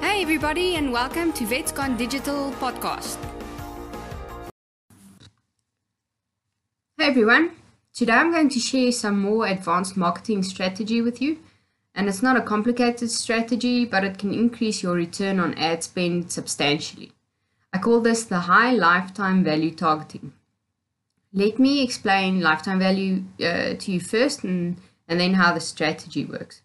Hey, everybody, and welcome to Vets Gone Digital podcast. Hey everyone, today I'm going to share some more advanced marketing strategy with you. And it's not a complicated strategy, but it can increase your return on ad spend substantially. I call this the high lifetime value targeting. Let me explain lifetime value uh, to you first and, and then how the strategy works.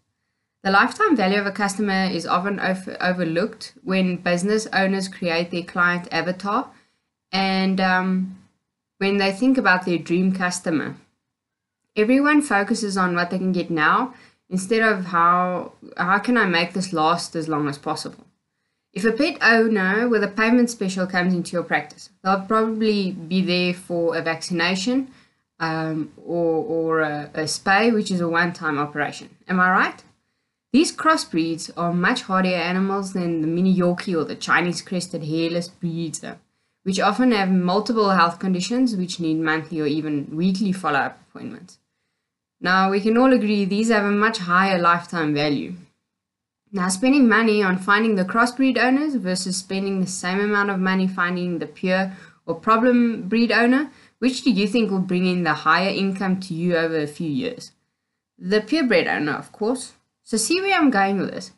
The lifetime value of a customer is often over- overlooked when business owners create their client avatar and um, when they think about their dream customer. Everyone focuses on what they can get now instead of how how can I make this last as long as possible. If a pet owner with a payment special comes into your practice, they'll probably be there for a vaccination um, or, or a, a spay, which is a one time operation. Am I right? These crossbreeds are much hardier animals than the mini Yorkie or the Chinese crested hairless breeds, which often have multiple health conditions which need monthly or even weekly follow up appointments. Now, we can all agree these have a much higher lifetime value. Now, spending money on finding the crossbreed owners versus spending the same amount of money finding the pure or problem breed owner, which do you think will bring in the higher income to you over a few years? The purebred owner, of course. So, see where I'm going with this.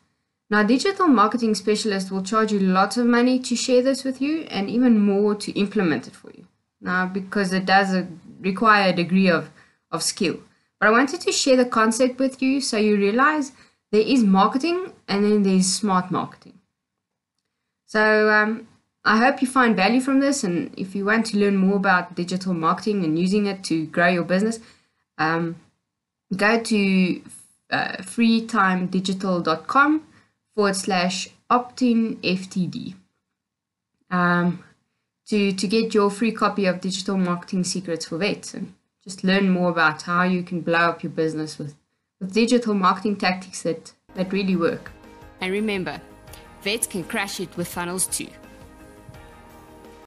Now, digital marketing specialist will charge you lots of money to share this with you and even more to implement it for you. Now, because it does uh, require a degree of, of skill. But I wanted to share the concept with you so you realize there is marketing and then there's smart marketing. So, um, I hope you find value from this. And if you want to learn more about digital marketing and using it to grow your business, um, go to uh, freetimedigital.com forward slash opt-in FTD um, to, to get your free copy of Digital Marketing Secrets for Vets and just learn more about how you can blow up your business with, with digital marketing tactics that, that really work. And remember, vets can crash it with funnels too.